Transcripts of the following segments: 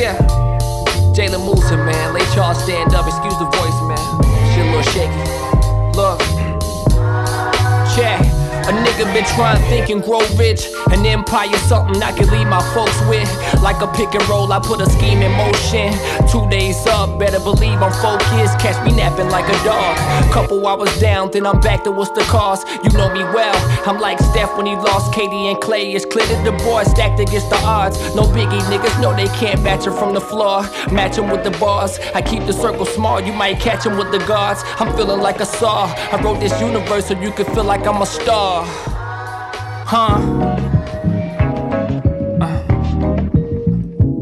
Yeah. Jalen Musa, man. Late y'all stand up. Excuse the voice, man. Shit a little shaky. Nigga been trying to think and grow rich. An empire, something I can leave my folks with. Like a pick and roll, I put a scheme in motion. Two days up, better believe I'm focused. Catch me napping like a dog. Couple hours down, then I'm back to what's the cost. You know me well. I'm like Steph when he lost KD and Clay. It's clear that the boys stacked against the odds. No biggie, niggas know they can't match him from the floor. Match him with the bars. I keep the circle small, you might catch him with the guards. I'm feeling like a saw. I wrote this universe so you can feel like I'm a star. Huh? Uh.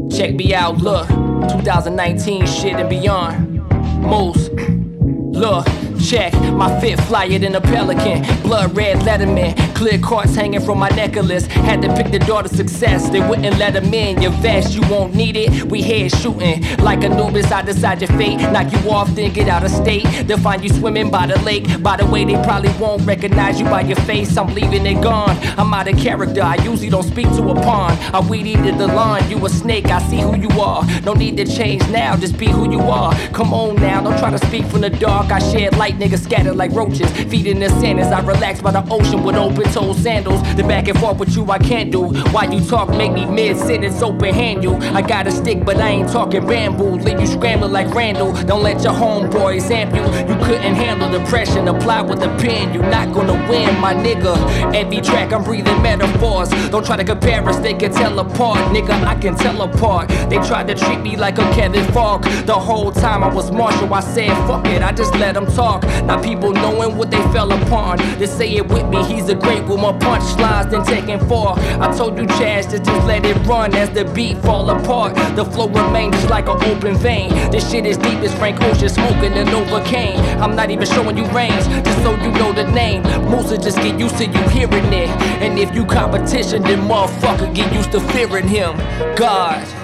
Check me out, look. 2019 shit and beyond. Moose. Look, check, my fit flyer than a pelican. Blood red letterman, clear cards hanging from my necklace. Had to pick the door to success, they wouldn't let him in. Your vest, you won't need it. We head shooting like Anubis. I decide your fate, knock you off, then get out of state. They'll find you swimming by the lake. By the way, they probably won't recognize you by your face. I'm leaving it gone. I'm out of character. I usually don't speak to a pawn. I weed eated the lawn. You a snake. I see who you are. No need to change now. Just be who you are. Come on now. Don't try to speak from the dark. I shed light, niggas scatter like roaches. Feet in the sand as I relax by the ocean with open toed sandals. The back and forth with you I can't do. Why you talk make me mid sentence open hand you. I got a stick, but I ain't talking bamboo. Leave you scrambling like Randall. Don't let your homeboys amp you. You couldn't handle the pressure. Apply with a pen. you're not gonna win, my nigga. Every track I'm breathing metaphors. Don't try to compare us, they can tell apart. Nigga, I can tell apart. They tried to treat me like a Kevin Faulk. The whole time I was Marshall, I said fuck it. I just let them talk. Now people knowing what they fell upon. They say it with me, he's a great with more punchlines than taking four. I told you, Chaz, to just let it run as the beat fall apart. The flow remains just like an open vein. This shit is deep as Frank Ocean smoking and overcame. I'm not even showing you range, just so you know the name. Musa just get used to you hearing it. And if you competition, then motherfucker get used to fearing him. God.